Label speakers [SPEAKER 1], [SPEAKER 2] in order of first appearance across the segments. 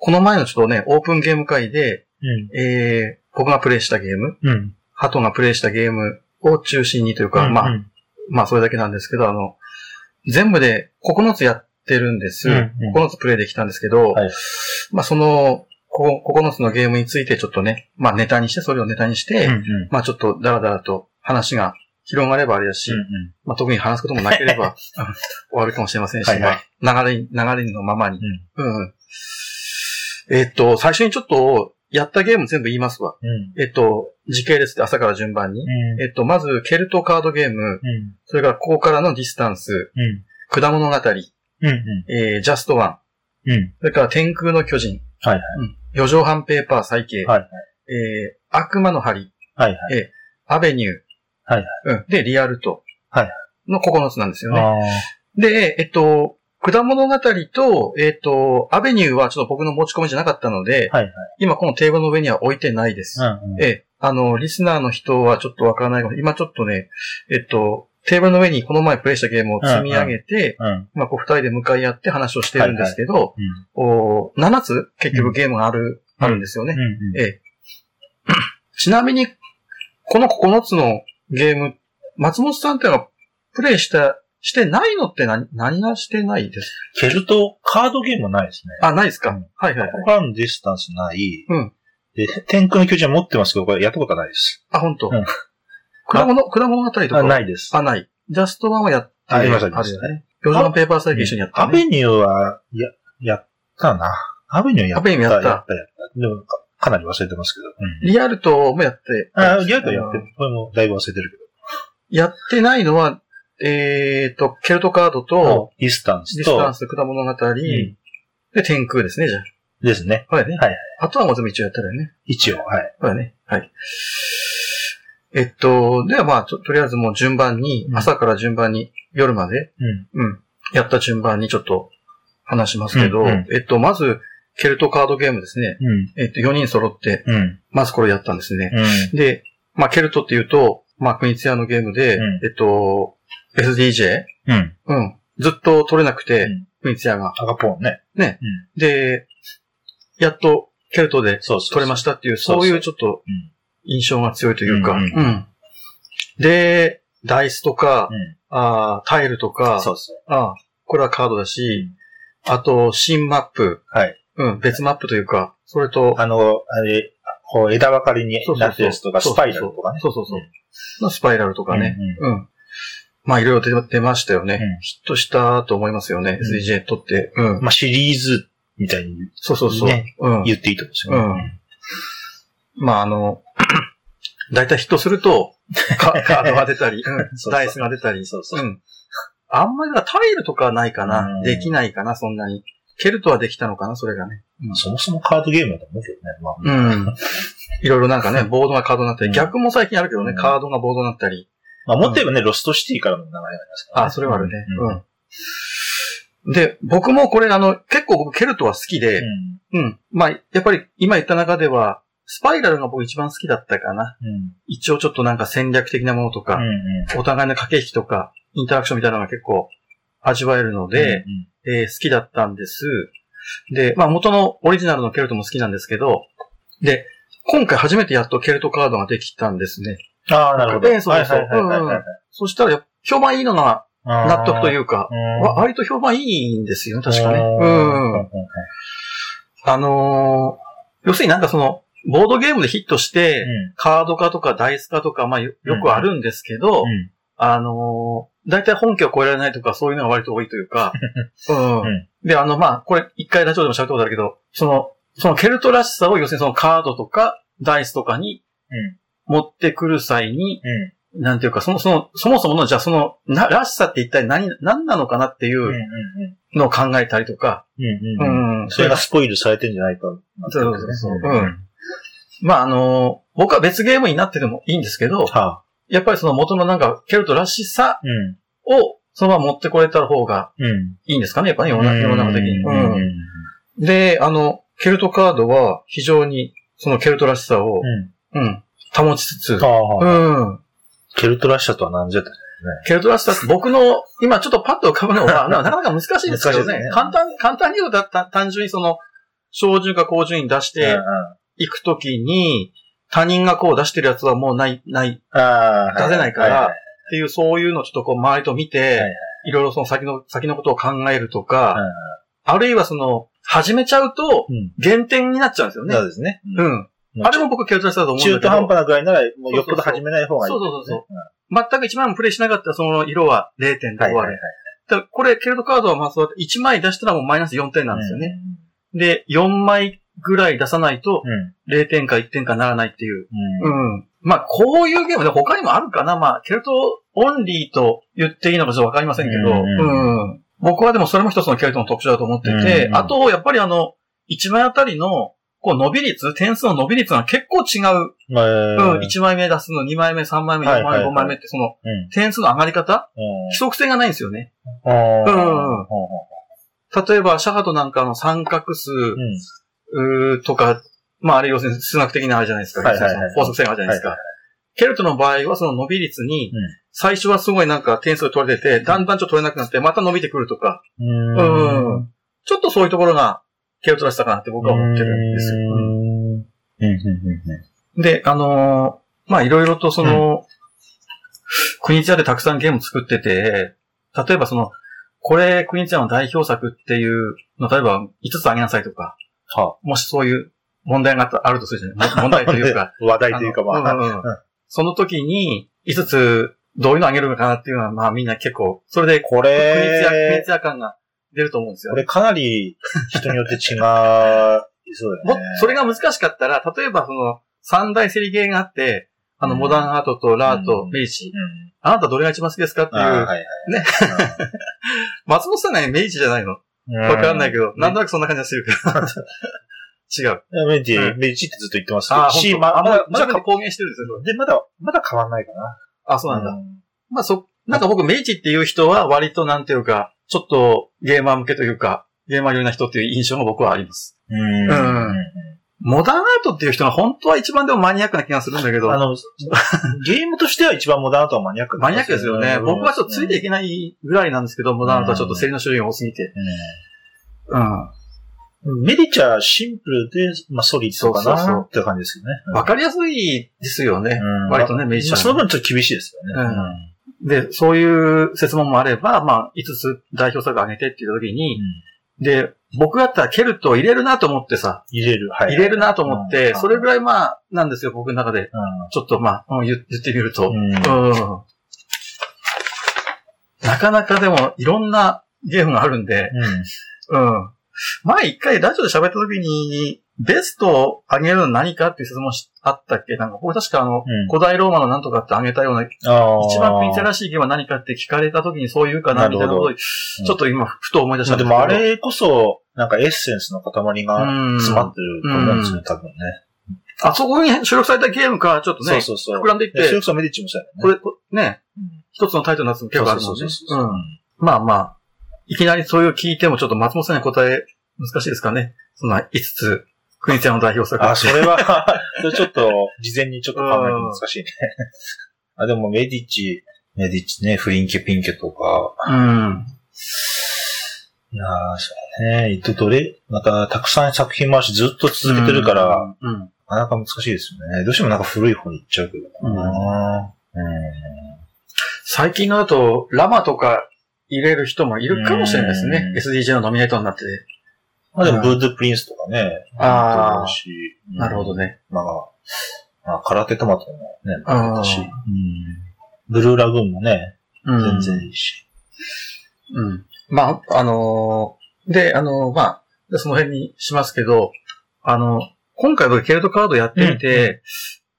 [SPEAKER 1] この前のちょっとね、オープンゲーム会で、
[SPEAKER 2] うん。
[SPEAKER 1] えー、僕がプレイしたゲーム、
[SPEAKER 2] うん。
[SPEAKER 1] ハトがプレイしたゲームを中心にというか、まあ、
[SPEAKER 2] うん
[SPEAKER 1] まあそれだけなんですけど、あの、全部で9つやってるんです。
[SPEAKER 2] うんうん
[SPEAKER 1] 9つプレイできたんですけど、
[SPEAKER 2] はい
[SPEAKER 1] まあその、こ9つのゲームについてちょっとね、まあネタにして、それをネタにして、
[SPEAKER 2] うん。うん。
[SPEAKER 1] まあちょっとダラダラと話が広がればあれだし、
[SPEAKER 2] うん。
[SPEAKER 1] まあ特に話すこともなければあの 終わるかもしれませんし、
[SPEAKER 2] はいはい
[SPEAKER 1] まあ流れに、流れのままに。
[SPEAKER 2] うん。
[SPEAKER 1] うんうん。えっと、最初にちょっと、やったゲーム全部言いますわ。
[SPEAKER 2] うん。
[SPEAKER 1] えっと、時系列で朝から順番に。
[SPEAKER 2] うん。
[SPEAKER 1] えっと、まず、ケルトカードゲーム、
[SPEAKER 2] うん。
[SPEAKER 1] それからここからのディスタンス、
[SPEAKER 2] うん。
[SPEAKER 1] 果物語、
[SPEAKER 2] うん。う
[SPEAKER 1] えー、ジャストワン、
[SPEAKER 2] ん。うん。
[SPEAKER 1] それから天空の巨人、
[SPEAKER 2] はいはい。
[SPEAKER 1] うん、四畳半ペーパー賽系、
[SPEAKER 2] はいはい。
[SPEAKER 1] えー、悪魔の針、
[SPEAKER 2] はいはい。
[SPEAKER 1] アベニュー、
[SPEAKER 2] はいはい
[SPEAKER 1] うん、で、リアルト、
[SPEAKER 2] はい
[SPEAKER 1] の9つなんですよね。
[SPEAKER 2] あ
[SPEAKER 1] で、えっと、果物語と、えっと、アベニューはちょっと僕の持ち込みじゃなかったので、
[SPEAKER 2] あ。はいはい。
[SPEAKER 1] 今このテーブルの上には置いてないです。
[SPEAKER 2] うん。うん。
[SPEAKER 1] ええ、あの、リスナーの人はちょっとわからないかも。今ちょっとね、えっと、テーブルの上にこの前プレイしたゲームを積み上げて、
[SPEAKER 2] うん。
[SPEAKER 1] まあ、こう二人で向かい合って話をしてるんですけど、
[SPEAKER 2] うん。
[SPEAKER 1] お7つ結局ゲームがある、あるんですよね。
[SPEAKER 2] うん。
[SPEAKER 1] ええ。ちなみに、この9つのゲーム、松本さんっていうのはプレイした、してないのって何、何がしてないです？
[SPEAKER 2] ケルトカードゲームはないですね。
[SPEAKER 1] あ、ないですか、
[SPEAKER 2] うん
[SPEAKER 1] はいはいはい
[SPEAKER 2] こ。こからのディスタンスない。
[SPEAKER 1] うん。
[SPEAKER 2] で、天空の巨人は持ってますけど、これやったことはないです。
[SPEAKER 1] あ、本当？
[SPEAKER 2] うん
[SPEAKER 1] 果物、果物語とか？
[SPEAKER 2] あ、ないです。
[SPEAKER 1] あ、ない。ジャストワンはやって
[SPEAKER 2] ありましたあり
[SPEAKER 1] あ
[SPEAKER 2] ました
[SPEAKER 1] ね。四畳半ペーパーサイクル一緒にやった
[SPEAKER 2] ア
[SPEAKER 1] ね。
[SPEAKER 2] アベニューは、や、やったな。アベニューやった。
[SPEAKER 1] アベニューやった
[SPEAKER 2] やった、やった。でも、かかなり忘れてますけど。うん。
[SPEAKER 1] リアルトもやって。
[SPEAKER 2] あ、リアルトやってる。これもだいぶ忘れてる
[SPEAKER 1] やってないのは、えーと、ケルトカード。と、
[SPEAKER 2] ディスタンス
[SPEAKER 1] ディスタン
[SPEAKER 2] と、
[SPEAKER 1] ス、果物語、
[SPEAKER 2] うん
[SPEAKER 1] で、天空ですね、じゃ
[SPEAKER 2] ですね。
[SPEAKER 1] あ。はいね。
[SPEAKER 2] はい。
[SPEAKER 1] あとはもう全部一応やったらね。
[SPEAKER 2] 一応、はい。
[SPEAKER 1] はいね。はい。えっと、ではまあ、と、とりあえずもう順番に、
[SPEAKER 2] うん
[SPEAKER 1] 朝から順番に、夜まで、
[SPEAKER 2] うん。
[SPEAKER 1] うん、やった順番にちょっと話しますけど、
[SPEAKER 2] うんうん
[SPEAKER 1] えっと、まず、ケルトカードゲームですね。
[SPEAKER 2] うん。
[SPEAKER 1] えっと、4人揃って、
[SPEAKER 2] うん。
[SPEAKER 1] まずこれやったんですね。
[SPEAKER 2] うん。
[SPEAKER 1] で、まあ、ケルトっていうと、まあ、クニツヤのゲームで、
[SPEAKER 2] うん
[SPEAKER 1] えっと、SDJ?
[SPEAKER 2] うん。
[SPEAKER 1] うん。ずっと取れなくて、
[SPEAKER 2] うん
[SPEAKER 1] クニツヤが。
[SPEAKER 2] 赤ポンね。
[SPEAKER 1] ね。
[SPEAKER 2] うん
[SPEAKER 1] で、やっとケルトで
[SPEAKER 2] そうそう。
[SPEAKER 1] 取れましたっていう、
[SPEAKER 2] そうそう
[SPEAKER 1] そういうちょっと
[SPEAKER 2] うん
[SPEAKER 1] 印象が強いというか、
[SPEAKER 2] うんうん
[SPEAKER 1] うんで、ダイスとか、
[SPEAKER 2] うん。
[SPEAKER 1] あータイルとか、
[SPEAKER 2] そうそう。
[SPEAKER 1] あーこれはカードだし、あと、新マップ、
[SPEAKER 2] はい。
[SPEAKER 1] うん、別マップというか、それと、
[SPEAKER 2] あの、あれ、こう枝分かれに
[SPEAKER 1] そうそうそう
[SPEAKER 2] なってるやつとか、スパイラルとかね。
[SPEAKER 1] そうそうそう。スパイラルとかね。うん。まあ、いろいろ出出ましたよね。
[SPEAKER 2] うん
[SPEAKER 1] ヒットしたと思いますよね。
[SPEAKER 2] うん
[SPEAKER 1] SDJ 取って。うん。
[SPEAKER 2] まあ、シリーズみたいに
[SPEAKER 1] そうそうそう。
[SPEAKER 2] ね
[SPEAKER 1] うん。
[SPEAKER 2] 言っていいと思うんですよね。
[SPEAKER 1] まあ、あの、だいたいヒットすると、カ カードが出たり、うん
[SPEAKER 2] そうそう
[SPEAKER 1] ダイスが出たり。
[SPEAKER 2] そうそう
[SPEAKER 1] うん。あんまりだタイルとかはないかな。
[SPEAKER 2] うん
[SPEAKER 1] できないかな、そんなに。ケルトはできたのかな、それがね。
[SPEAKER 2] そもそもカードゲームだと思うけどね。まあ、
[SPEAKER 1] うん。いろいろなんかね、ボードがカードになったり、
[SPEAKER 2] うん
[SPEAKER 1] 逆も最近あるけどね、
[SPEAKER 2] うん
[SPEAKER 1] カードがボードになったり。
[SPEAKER 2] まあ、もっと言えばね、ロストシティからの流れがありますから、ね。
[SPEAKER 1] あ、それはあるね。
[SPEAKER 2] うん。
[SPEAKER 1] うん。で、僕もこれあの、結構僕ケルトは好きで、うん。まあ、やっぱり今言った中では、スパイラルが僕一番好きだったかな。
[SPEAKER 2] うん。
[SPEAKER 1] 一応ちょっとなんか戦略的なものとか、
[SPEAKER 2] うん。うん。
[SPEAKER 1] お互いの駆け引きとか、インタラクションみたいなのが結構味わえるので、えー好きだったんです。で、まあ元のオリジナルのケルトも好きなんですけど、で、今回初めてやっとケルトカードができたんですね。
[SPEAKER 2] うん、ああ、なるほど。
[SPEAKER 1] ええそうそうそしたら評判いいのが納得というか、割と評判いいんですよね、確かね。
[SPEAKER 2] う
[SPEAKER 1] うん。
[SPEAKER 2] ん。
[SPEAKER 1] あのー要するになんかその、ボードゲームでヒットして、カード化とかダイス化とか、まあよよくあるんですけど、
[SPEAKER 2] うん。
[SPEAKER 1] あのー、大体本家を超えられないとか、そういうのが割と多いというか、うん。
[SPEAKER 2] うん
[SPEAKER 1] で、あの、まあ、これ、一回ラジオでも喋ったことあるけど、その、そのケルトらしさを、要するにそのカードとか、ダイスとかに
[SPEAKER 2] うん、
[SPEAKER 1] 持ってくる際に、
[SPEAKER 2] うん。
[SPEAKER 1] なんていうか、その、その、そもそもの、じゃあその、な、らしさって一体何、何なのかなってい
[SPEAKER 2] う
[SPEAKER 1] のを考えたりとか、
[SPEAKER 2] うん。
[SPEAKER 1] う
[SPEAKER 2] う。それがスポイルされてんじゃないか。
[SPEAKER 1] そうそうそううん。まあ、あのー僕は別ゲームになっててもいいんですけど、
[SPEAKER 2] はあ。
[SPEAKER 1] やっぱりその元のなんか、ケルトらしさ
[SPEAKER 2] うん。
[SPEAKER 1] を、そのまま持ってこれた方が
[SPEAKER 2] うん。
[SPEAKER 1] いいんですかね、やっぱね、世の中的に。で、あの、ケルトカードは非常にそのケルトらしさを、
[SPEAKER 2] うん。
[SPEAKER 1] うん、保ちつつ。うん。
[SPEAKER 2] ケルトラッシャとは何じゃった
[SPEAKER 1] ケルトらしさって僕の、今ちょっとパッと浮かぶのは、ななかなか難しいですけどね。
[SPEAKER 2] ね
[SPEAKER 1] 簡単、簡単に言うとた単純にその、小順か高順位出していくときに、他人がこう出してるやつはもうない、ない出せないからっていう、そういうのをちょっとこう周りと見て、
[SPEAKER 2] はい
[SPEAKER 1] ろいろその先の、先のことを考えるとか、あるいはその、始めちゃうと、
[SPEAKER 2] うん
[SPEAKER 1] 減点になっちゃうんですよね。
[SPEAKER 2] そうですね。
[SPEAKER 1] う
[SPEAKER 2] うん
[SPEAKER 1] ん。あれも僕、ケルトラスだと思うんだけど。
[SPEAKER 2] 中途半端なぐらいなら、もうよっぽど始めない方がいい。
[SPEAKER 1] そうそうそうそう
[SPEAKER 2] うん
[SPEAKER 1] 全く1枚もプレイしなかったらその色は0点で終わる。
[SPEAKER 2] はいはいはい。
[SPEAKER 1] これ、ケルトカードはまあそうやって1枚出したらもうマイナス4点なんですよね。で、4枚ぐらい出さないと
[SPEAKER 2] うん。
[SPEAKER 1] 0点か1点かならないっていう。
[SPEAKER 2] うん。うん。
[SPEAKER 1] うん。まあ、こういうゲームで他にもあるかなまあ、ケルトオンリーと言っていいのかちょっとわかりませんけど、
[SPEAKER 2] う
[SPEAKER 1] うんん。僕はでもそれも一つのケルトの特徴だと思ってて、
[SPEAKER 2] うん
[SPEAKER 1] あと、やっぱりあの、1枚あたりの、こう、伸び率、点数の伸び率が結構違う。
[SPEAKER 2] まあ、
[SPEAKER 1] うん。
[SPEAKER 2] うん。
[SPEAKER 1] 1枚目出すの、2枚目、3枚目、4枚目、
[SPEAKER 2] はいはいはい
[SPEAKER 1] 5枚目って、その、
[SPEAKER 2] うん。
[SPEAKER 1] 点数の上がり方？
[SPEAKER 2] うん
[SPEAKER 1] 規則性がないんですよね。
[SPEAKER 2] うん
[SPEAKER 1] うん例えば、シャハトなんかの三角数、
[SPEAKER 2] うん。
[SPEAKER 1] とか、まあ、あれ要するに数学的なあれじゃないですか。
[SPEAKER 2] はいはいはい
[SPEAKER 1] 法則性があるじゃないですか。
[SPEAKER 2] はい
[SPEAKER 1] ケルトの場合はその伸び率に
[SPEAKER 2] うん、
[SPEAKER 1] 最初はすごいなんか点数取れてて、だんだんちょっと取れなくなって、また伸びてくるとか、
[SPEAKER 2] うん。
[SPEAKER 1] うんちょっとそういうところがケルトらしさかなって僕は思ってるんですよ。で、あのーまあ、いろいろとその、国津屋でたくさんゲーム作ってて、例えばその、これ国津屋の代表作っていうの、例えば5つあげなさいとか、
[SPEAKER 2] は
[SPEAKER 1] もしそういう問題があるとするじゃない？問題というか、
[SPEAKER 2] 話題というか、まあ。
[SPEAKER 1] あのうんうん
[SPEAKER 2] うん。
[SPEAKER 1] その時に、5つ、どういうのあげるのかなっていうのは、まあみんな結構、それで、
[SPEAKER 2] こ
[SPEAKER 1] 国津屋、国
[SPEAKER 2] れ
[SPEAKER 1] 津、屋感が出ると思うんですよ
[SPEAKER 2] こ。れかなり人によって違う。そうだ
[SPEAKER 1] も
[SPEAKER 2] よね。
[SPEAKER 1] それが難しかったら、例えばその、三大セリゲーがあって、あの、
[SPEAKER 2] うん
[SPEAKER 1] モダンアートとラート、
[SPEAKER 2] うん
[SPEAKER 1] メイチ。
[SPEAKER 2] うん。
[SPEAKER 1] あなたどれが一番好きですかっていう、
[SPEAKER 2] あーはいはい。
[SPEAKER 1] ね 松本さんがね、メイチじゃないの？
[SPEAKER 2] うん
[SPEAKER 1] わかんないけど、なんとなくそんな感じがするけど。違う。
[SPEAKER 2] メジ
[SPEAKER 1] う、
[SPEAKER 2] メジってずっと言ってますけ
[SPEAKER 1] あ
[SPEAKER 2] ど、し、
[SPEAKER 1] ー、
[SPEAKER 2] ま
[SPEAKER 1] まあ、
[SPEAKER 2] まだ、まだ
[SPEAKER 1] 公言してるんですよ。
[SPEAKER 2] で、まだ、まだ変わんないかな。
[SPEAKER 1] あ、そうなんだ。
[SPEAKER 2] うん
[SPEAKER 1] まあそ、なんか僕、メイチっていう人は割となんていうか、ちょっとゲーマー向けというか、ゲーマー寄りな人っていう印象が僕はあります。
[SPEAKER 2] うん
[SPEAKER 1] うんモダンアートっていう人が本当は一番でもマニアックな気がするんだけど
[SPEAKER 2] あ、の、ゲームとしては一番モダンアートはマニアック
[SPEAKER 1] マニアックですよね。
[SPEAKER 2] うん
[SPEAKER 1] 僕はちょっとついていけないぐらいなんですけど、モダンアートはちょっと競りの種類が多すぎて。うん。
[SPEAKER 2] うんメディチャーシンプルで、まあ、ソリッドか
[SPEAKER 1] そうそうそう
[SPEAKER 2] なって感じですよね。
[SPEAKER 1] わかりやすいですよね。
[SPEAKER 2] うん
[SPEAKER 1] 割とねメディチャー
[SPEAKER 2] まあその分ちょっと厳しいですよね。
[SPEAKER 1] で、そういう説問もあれば、まあ、5つ代表作挙げてっていう時に、で、僕だったらケルトを入れるなと思ってさ、
[SPEAKER 2] 入れる。はい。
[SPEAKER 1] 入れるなと思って、
[SPEAKER 2] うん
[SPEAKER 1] それぐらいまあ、なんですよ、僕の中で。
[SPEAKER 2] う
[SPEAKER 1] ちょっとまあ、うん言言ってみると。
[SPEAKER 2] ん。
[SPEAKER 1] う
[SPEAKER 2] うん。
[SPEAKER 1] ん。なかなかでも、いろんなゲームがあるんで、うん。前一回ラジオで喋った時に、ベストを上げるのは何かっていう質問しあったっけ？なんか、僕確かあの、
[SPEAKER 2] うん
[SPEAKER 1] 古代ローマのなんとかって上げたような、
[SPEAKER 2] あ
[SPEAKER 1] 一番プリンセらしいゲームは何かって聞かれた時にそう言うかな、みたいなことを、ちょっと今、ふと思い出したん
[SPEAKER 2] で
[SPEAKER 1] ですけど。
[SPEAKER 2] もあれこそ、なんかエッセンスの塊が
[SPEAKER 1] うん
[SPEAKER 2] 詰まってると思うんですよね、多分ね。
[SPEAKER 1] あそこに収録されたゲームからちょっとね、
[SPEAKER 2] そうそうそう。
[SPEAKER 1] 膨らんでいって
[SPEAKER 2] いやそれこそメディッチもそうやね。
[SPEAKER 1] これ、こね、
[SPEAKER 2] うん
[SPEAKER 1] 一つのタイトルのやつも結構あるもんね。
[SPEAKER 2] そうそうそうそう
[SPEAKER 1] うん。まあまあ、いきなりそういう聞いてもちょっと松本さんに答え難しいですかね。そんな5つ、国津屋の代表作。
[SPEAKER 2] あ、それは、それちょっと、事前にちょっと考えるの難しいね。あ、でもメディッチ、メディッチね、フリンケピンケとか、
[SPEAKER 1] うん。
[SPEAKER 2] いやー、そうね、えっと、どれ、また、たくさん作品もあるし、ずっと続けてるから、
[SPEAKER 1] うん。うん。
[SPEAKER 2] なかなか難しいですよね。どうしてもなんか古い方に行っちゃうけどな。うん。
[SPEAKER 1] 最近のだと、ラマとか入れる人もいるかもしれないですね
[SPEAKER 2] うん。
[SPEAKER 1] SDJ のノミネートになってて。
[SPEAKER 2] まあでも、ブードゥプリンスとかね。
[SPEAKER 1] あー
[SPEAKER 2] あ。
[SPEAKER 1] なるほどね。
[SPEAKER 2] まあ、まあ、空手トマトもね、
[SPEAKER 1] あー
[SPEAKER 2] だし。うん。ブルーラグーンもね、
[SPEAKER 1] うん。
[SPEAKER 2] 全然いいし。
[SPEAKER 1] うん。まあ、あのーで、あのーまあ、でその辺にしますけど、あの、今回僕ケルトカードやってみて、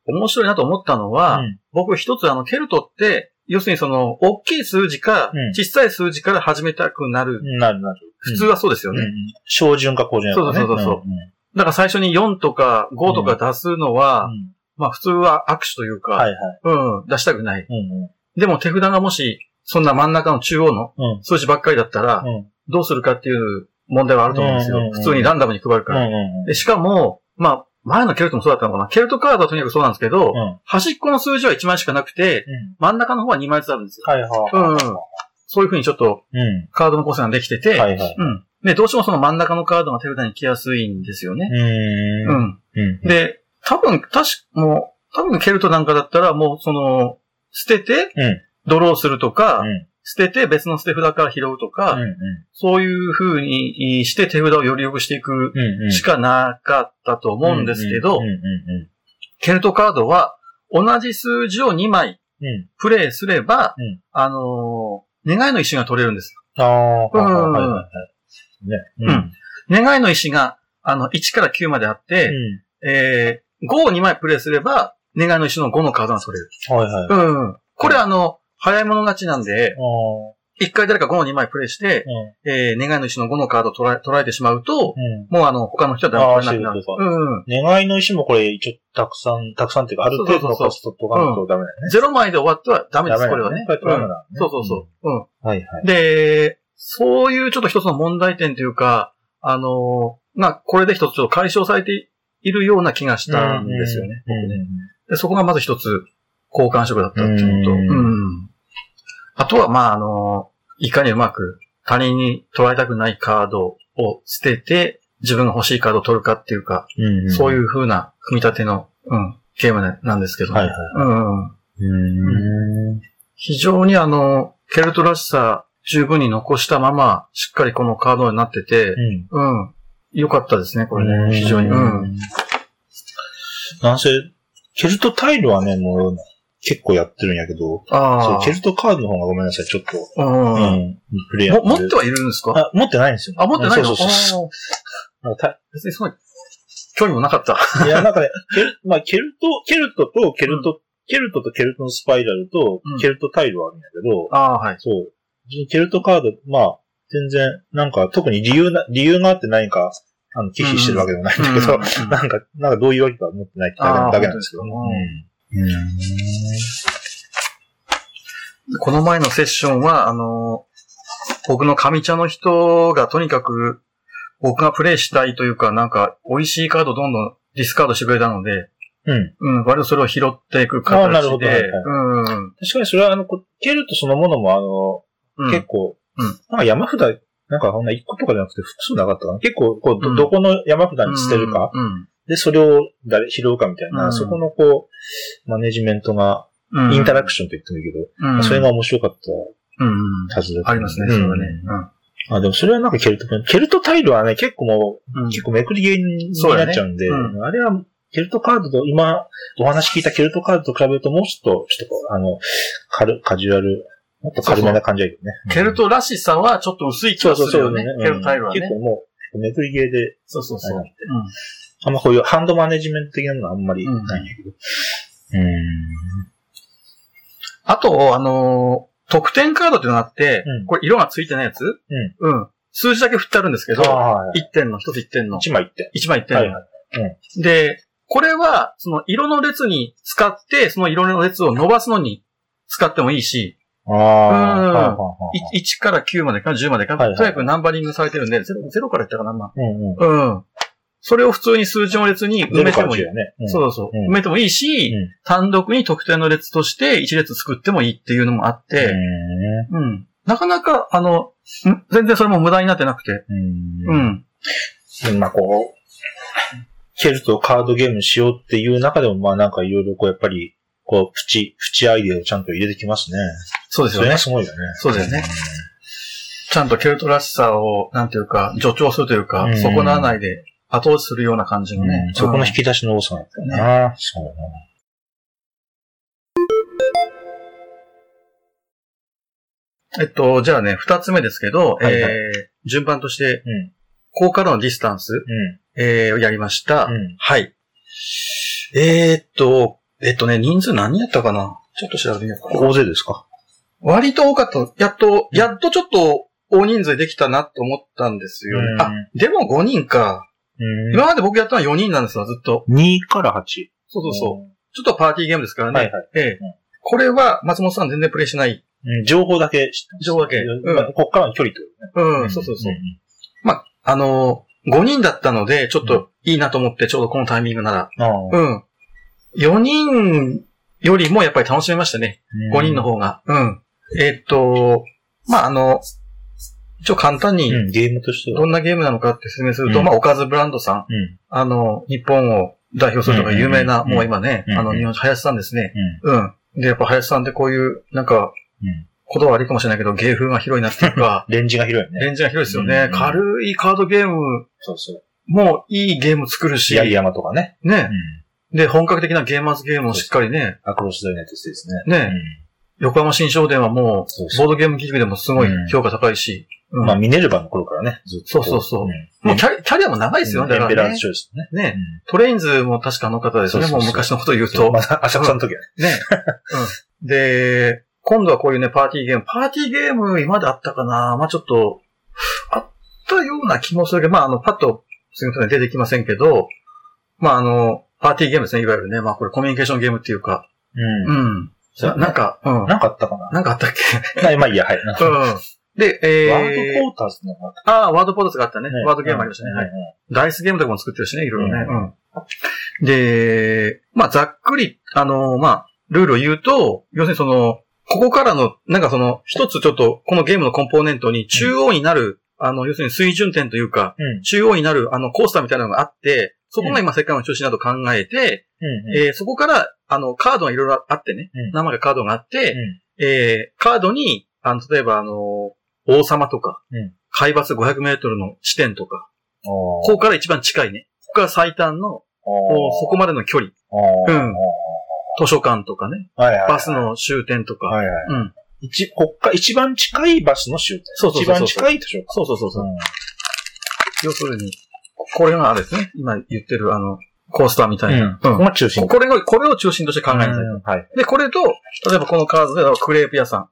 [SPEAKER 1] 面白いなと思ったのは、
[SPEAKER 2] うん
[SPEAKER 1] 僕一つあの、ケルトって、要するにその、大きい数字か、
[SPEAKER 2] うん
[SPEAKER 1] 小さい数字から始めたくなる。
[SPEAKER 2] なるなる。
[SPEAKER 1] 普通はそうですよね。
[SPEAKER 2] うん。小順か高順かね。
[SPEAKER 1] そうそうそうそうだから最初に4とか5とか出すのは、
[SPEAKER 2] うんうん
[SPEAKER 1] まあ普通は握手というか、
[SPEAKER 2] はいはい。
[SPEAKER 1] うん、出したくない。
[SPEAKER 2] うん
[SPEAKER 1] でも手札がもし、そんな真ん中の中央の。数字ばっかりだったら、
[SPEAKER 2] うん。
[SPEAKER 1] どうするかっていう問題はあると思うんですよ。
[SPEAKER 2] うんうんうん
[SPEAKER 1] 普通にランダムに配るから。
[SPEAKER 2] うん。
[SPEAKER 1] でしかも、まあ、前のケルトもそうだったのかな。ケルトカードはとにかくそうなんですけど、
[SPEAKER 2] うん。
[SPEAKER 1] 端っこの数字は1枚しかなくて、
[SPEAKER 2] うん。
[SPEAKER 1] 真ん中の方は2枚ずつあるんですよ。
[SPEAKER 2] はいはい。
[SPEAKER 1] うんうんそういう風にちょっと
[SPEAKER 2] うん。
[SPEAKER 1] カードの構成ができてて、
[SPEAKER 2] はいはい。
[SPEAKER 1] うん。で、どうしてもその真ん中のカードが手札に来やすいんですよね。
[SPEAKER 2] う。
[SPEAKER 1] うんん。
[SPEAKER 2] うん。
[SPEAKER 1] で、多分、確か、もう、多分ケルトなんかだったら、もうその、捨てて
[SPEAKER 2] うん、
[SPEAKER 1] ドローするとか、
[SPEAKER 2] うん
[SPEAKER 1] 捨てて別の捨て札から拾うとか、
[SPEAKER 2] うん。
[SPEAKER 1] そういう風にして手札をより良くしていく
[SPEAKER 2] うん。うん。
[SPEAKER 1] しかなかったと思うんですけど
[SPEAKER 2] うん。、うん。
[SPEAKER 1] ケルトカードは同じ数字を2枚
[SPEAKER 2] うん。うん。
[SPEAKER 1] プレイすれば、
[SPEAKER 2] うん
[SPEAKER 1] あのー願いの石が取れるんです。
[SPEAKER 2] ああ、
[SPEAKER 1] うん
[SPEAKER 2] はいはいはい。ね。
[SPEAKER 1] うん。願いの石が、あの、1から9まであって、
[SPEAKER 2] う
[SPEAKER 1] えー、5を2枚プレイすれば、願いの石の5のカードが取れる。
[SPEAKER 2] ん。はいはい。
[SPEAKER 1] うん。これあの、早い者勝ちなんで、
[SPEAKER 2] あ
[SPEAKER 1] 一回誰か5の2枚プレイして、
[SPEAKER 2] あ。
[SPEAKER 1] えー、願いの石の5のカードを取ら取られてしまうと、
[SPEAKER 2] うん。
[SPEAKER 1] もうあの、他の人は誰も取れなくなる。
[SPEAKER 2] う
[SPEAKER 1] ん。
[SPEAKER 2] 願いの石もこれ一応たくさん、たくさんっていうか、ある程度の数取っとかとダメだよね。
[SPEAKER 1] 0枚で終わってはダメです、これはね。
[SPEAKER 2] これ取らな
[SPEAKER 1] うん。そうそうそう。うん。
[SPEAKER 2] はいはい。
[SPEAKER 1] で、そういうちょっと一つの問題点というか、あのーまあ、これで一つちょっと解消されているような気がしたんですよね。僕ねでそこがまず一つ好感触だったっていうのと、
[SPEAKER 2] うん
[SPEAKER 1] うんあとは、まあ、あのーいかにうまく他人に取られたくないカードを捨てて、自分が欲しいカードを取るかっていうか、
[SPEAKER 2] うん。
[SPEAKER 1] そういう風な組み立ての、うん、ゲームなんですけど、
[SPEAKER 2] はいはい
[SPEAKER 1] うん、
[SPEAKER 2] うん。
[SPEAKER 1] 非常にあの、ケルトらしさ十分に残したまま、しっかりこのカードになってて、
[SPEAKER 2] うん。
[SPEAKER 1] うん。良かったですね、これね。非常に。うん。。
[SPEAKER 2] なんせ、ケルトタイルはね、もう結構やってるんやけど、そう。ケルトカードの方がごめんなさい、ちょっと。
[SPEAKER 1] うん。
[SPEAKER 2] うん。プレイヤー
[SPEAKER 1] も、持ってはいるんですか？
[SPEAKER 2] あ、持ってないんですよ。
[SPEAKER 1] あ、持ってないの？
[SPEAKER 2] そうそうそう。かた
[SPEAKER 1] 別にそんな、興味もなかった。
[SPEAKER 2] いや、なんかね、ケル、まあ、ケルト、ケルトとケルト、ケルトとケルトのスパイラルと
[SPEAKER 1] うん、
[SPEAKER 2] ケルトタイルはあるんだけど、
[SPEAKER 1] ああ、はい。
[SPEAKER 2] そう。ケルトカード、まあ、全然、なんか、特に理由な、理由があって何か、あの、忌避してるわけでもないんだけど、
[SPEAKER 1] うんうん
[SPEAKER 2] なんか、なんかどういうわけか持ってないってだけなんですけど。
[SPEAKER 1] 本
[SPEAKER 2] うん。
[SPEAKER 1] この前のセッションは、あのー僕の上茶の人がとにかく、僕がプレイしたいというか、なんか、美味しいカードをどんどんディスカードしてくれたので、
[SPEAKER 2] うん。
[SPEAKER 1] うん、割とそれを拾っていく
[SPEAKER 2] あーなるほ
[SPEAKER 1] 形で、
[SPEAKER 2] どはいはい
[SPEAKER 1] うん、
[SPEAKER 2] 確かにそれは、あの、こケルトそのものも、あの、
[SPEAKER 1] うん。
[SPEAKER 2] 結構、
[SPEAKER 1] うん
[SPEAKER 2] なんか山札、なんかこんな1個とかじゃなくて複数なかったかな。結構、こう、ど
[SPEAKER 1] うん
[SPEAKER 2] どこの山札に捨てるか、
[SPEAKER 1] うん。
[SPEAKER 2] で、それを誰拾うかみたいな、
[SPEAKER 1] うん
[SPEAKER 2] そこのこう、マネジメントが、
[SPEAKER 1] うん。
[SPEAKER 2] インタラクションと言ってもいいけど、
[SPEAKER 1] うん、
[SPEAKER 2] それが面白かった
[SPEAKER 1] うん。
[SPEAKER 2] はずだ
[SPEAKER 1] ありますね、それはね。
[SPEAKER 2] あ、でもそれはなんかケルト、ケルトタイルはね、結構もう、
[SPEAKER 1] うん。
[SPEAKER 2] 結構めくりゲーになっちゃうんで、
[SPEAKER 1] う
[SPEAKER 2] あれは、ケルトカードと、今、お話聞いたケルトカードと比べると、もうちょっと、ちょっとあの、軽、カジュアル、もっと軽めな感じだけどね。
[SPEAKER 1] ケルトらしさはちょっと薄い気
[SPEAKER 2] そう
[SPEAKER 1] がするよね。
[SPEAKER 2] そうそうね。
[SPEAKER 1] ケルトタイルはね。
[SPEAKER 2] 結構もう、めくりゲーで、
[SPEAKER 1] そうそうそう。
[SPEAKER 2] あんまこういうハンドマネジメント的なのはあんまりないんだけど。うん。
[SPEAKER 1] あと、あのー得点カードっていうのがあって、
[SPEAKER 2] うん
[SPEAKER 1] これ色がついてないやつ？うん。数字だけ振ってあるんですけど、
[SPEAKER 2] ああ、
[SPEAKER 1] 1点の、1つ1点の。
[SPEAKER 2] 一枚って。
[SPEAKER 1] 1枚1点の。
[SPEAKER 2] はいはい。
[SPEAKER 1] で、これは、その色の列に使って、その色の列を伸ばすのに使ってもいいし、
[SPEAKER 2] ああ、
[SPEAKER 1] うん
[SPEAKER 2] はいはいはい
[SPEAKER 1] い1から9までか10までか、
[SPEAKER 2] はいはい
[SPEAKER 1] とにかくナンバリングされてるんで、0, 0から言ったかな、まあ。
[SPEAKER 2] うんうん。
[SPEAKER 1] うん。それを普通に数字の列に埋めてもいい。
[SPEAKER 2] よね。うん
[SPEAKER 1] そうそう。
[SPEAKER 2] うん
[SPEAKER 1] 埋めてもいいし、
[SPEAKER 2] うん
[SPEAKER 1] 単独に特定の列として一列作ってもいいっていうのもあって、うん。なかなか、あの、ん？全然それも無駄になってなくて、
[SPEAKER 2] うん。
[SPEAKER 1] う
[SPEAKER 2] うん。
[SPEAKER 1] ん。
[SPEAKER 2] まあこう、ケルトカードゲームしようっていう中でも、まあなんかいろいろこうやっぱり、こう、プチ、プチアイデアをちゃんと入れてきますね。
[SPEAKER 1] そうですよね
[SPEAKER 2] それが。すごいよね。
[SPEAKER 1] そうだよね。ちゃんとケルトらしさを、なんていうか、助長するというか、
[SPEAKER 2] うん
[SPEAKER 1] 損なわないで後押しするような感じの
[SPEAKER 2] うん。
[SPEAKER 1] ね。
[SPEAKER 2] そこの
[SPEAKER 1] うん
[SPEAKER 2] 引き出しの多さなんだよな。そうだな。
[SPEAKER 1] えっと、じゃあね、二つ目ですけど、
[SPEAKER 2] はいはい
[SPEAKER 1] えー、順番として、
[SPEAKER 2] うん。
[SPEAKER 1] 高からのディスタンス、
[SPEAKER 2] う
[SPEAKER 1] えー、をやりました。
[SPEAKER 2] ん。うん。
[SPEAKER 1] はい。えーっと、えっとね、人数何人やったかな？ちょっと調べてみようかな。
[SPEAKER 2] 大勢ですか？
[SPEAKER 1] 割と多かった。やっと、やっとちょっと大人数できたなと思ったんですよね。
[SPEAKER 2] うん
[SPEAKER 1] あ、でも5人か。
[SPEAKER 2] うん。
[SPEAKER 1] 今まで僕やったのは4人なんですよ、ずっと。
[SPEAKER 2] 2から8。
[SPEAKER 1] そうそうそう。ちょっとパーティーゲームですからね。
[SPEAKER 2] はいはい
[SPEAKER 1] ええ
[SPEAKER 2] うん
[SPEAKER 1] これは松本さん全然プレイしない。
[SPEAKER 2] うん。情報だけ知ってます
[SPEAKER 1] 情報だけうん
[SPEAKER 2] まあこっからの距離とね。
[SPEAKER 1] うん、そうそうそう。
[SPEAKER 2] ん
[SPEAKER 1] まあ、あのー、5人だったので、ちょっといいなと思って、ちょうどこのタイミングなら。うん。4人よりもやっぱり楽しめましたね。5人の方が。うん。えーっと、まあ、あの、一応簡単に、
[SPEAKER 2] うん、ゲームとしては。
[SPEAKER 1] どんなゲームなのかって説明すると、
[SPEAKER 2] うん
[SPEAKER 1] まあ、おかずブランドさん、
[SPEAKER 2] うん。
[SPEAKER 1] あの、日本を代表するとか有名な、もう今ね、
[SPEAKER 2] うん
[SPEAKER 1] あの、日本、林さんですね。
[SPEAKER 2] うん。
[SPEAKER 1] うん。で、やっぱ林さんってこういう、なんか、
[SPEAKER 2] うん。
[SPEAKER 1] 言葉悪いかもしれないけど、芸風が広いなっていうか、
[SPEAKER 2] レンジが広いね。
[SPEAKER 1] レンジが広いですよね。
[SPEAKER 2] うん
[SPEAKER 1] 軽いカードゲーム
[SPEAKER 2] そうそう。
[SPEAKER 1] もいいゲーム作るし、
[SPEAKER 2] ヤギ山とかね。
[SPEAKER 1] ね
[SPEAKER 2] う。ん。
[SPEAKER 1] で、本格的なゲーマーズゲームをしっかりね、
[SPEAKER 2] アクロスダイナティスですね。
[SPEAKER 1] ね、横浜新商店はもうボードゲーム企画でもすごい評価高いし、うん
[SPEAKER 2] うん。まあ、ミネルヴァの頃からね、ずっと。
[SPEAKER 1] そうそうそう
[SPEAKER 2] うん
[SPEAKER 1] もうキャリキャリアも長いですよね、だからね
[SPEAKER 2] エンペラーズ。チョイスね。
[SPEAKER 1] ね、トレインズも確かあの方ですね、もう昔のことを言うと。
[SPEAKER 2] まだ浅草の時はね。
[SPEAKER 1] ね。うん。で、今度はこういうね、パーティーゲーム。パーティーゲーム今まであったかなまあちょっと、あったような気もするけど、まああの、パッと、すみません、出てきませんけど、まああの、パーティーゲームですね、いわゆるね。まあこれコミュニケーションゲームっていうか、
[SPEAKER 2] うん。
[SPEAKER 1] うん。ななんか、うん。
[SPEAKER 2] なんかあったかな
[SPEAKER 1] なんかあったっけ？
[SPEAKER 2] まあ、まあいいや、はい。
[SPEAKER 1] うん。で、え
[SPEAKER 2] ド
[SPEAKER 1] ー、
[SPEAKER 2] ポーターズのが
[SPEAKER 1] ああ、ワードポータスがあったね。
[SPEAKER 2] ね
[SPEAKER 1] ワードゲームありましたね。はい。
[SPEAKER 2] うん
[SPEAKER 1] ダイスゲームとかも作ってるしね、いろいろね。
[SPEAKER 2] う
[SPEAKER 1] うん。で、まあ、ざっくり、あの、まあ、ルールを言うと、要するにその、ここからの、なんかその、一つちょっと、このゲームのコンポーネントに中央になる、あの、要するに水準点というか、
[SPEAKER 2] うん。
[SPEAKER 1] 中央になる、あの、コースターみたいなのがあって、そこが今世界の中心など考えて、
[SPEAKER 2] うん。
[SPEAKER 1] えーそこから、あの、カードがいろいろあってね、
[SPEAKER 2] うん
[SPEAKER 1] 生がカードがあって、
[SPEAKER 2] うん
[SPEAKER 1] えーカードに、あの、例えばあの、王様とか、
[SPEAKER 2] うん
[SPEAKER 1] 海抜500メートルの地点とか、
[SPEAKER 2] こ
[SPEAKER 1] ここから一番近いね。ここから最短の、そこまでの距離。うん図書館とかね、
[SPEAKER 2] はいはい。
[SPEAKER 1] バスの終点とか。
[SPEAKER 2] はいはい。
[SPEAKER 1] うん。
[SPEAKER 2] 一、こっか、一番近いバスの終点。
[SPEAKER 1] そうそうそうそう
[SPEAKER 2] 一番近い図書館。
[SPEAKER 1] そうそうそうそう。
[SPEAKER 2] うん
[SPEAKER 1] 要するに、これがあれですね。今言ってるあの、コースターみたいな。
[SPEAKER 2] ここが中心。
[SPEAKER 1] これが、これを中心として考えなさいと。
[SPEAKER 2] うんはい。
[SPEAKER 1] で、これと、例えばこのカードで、クレープ屋さん。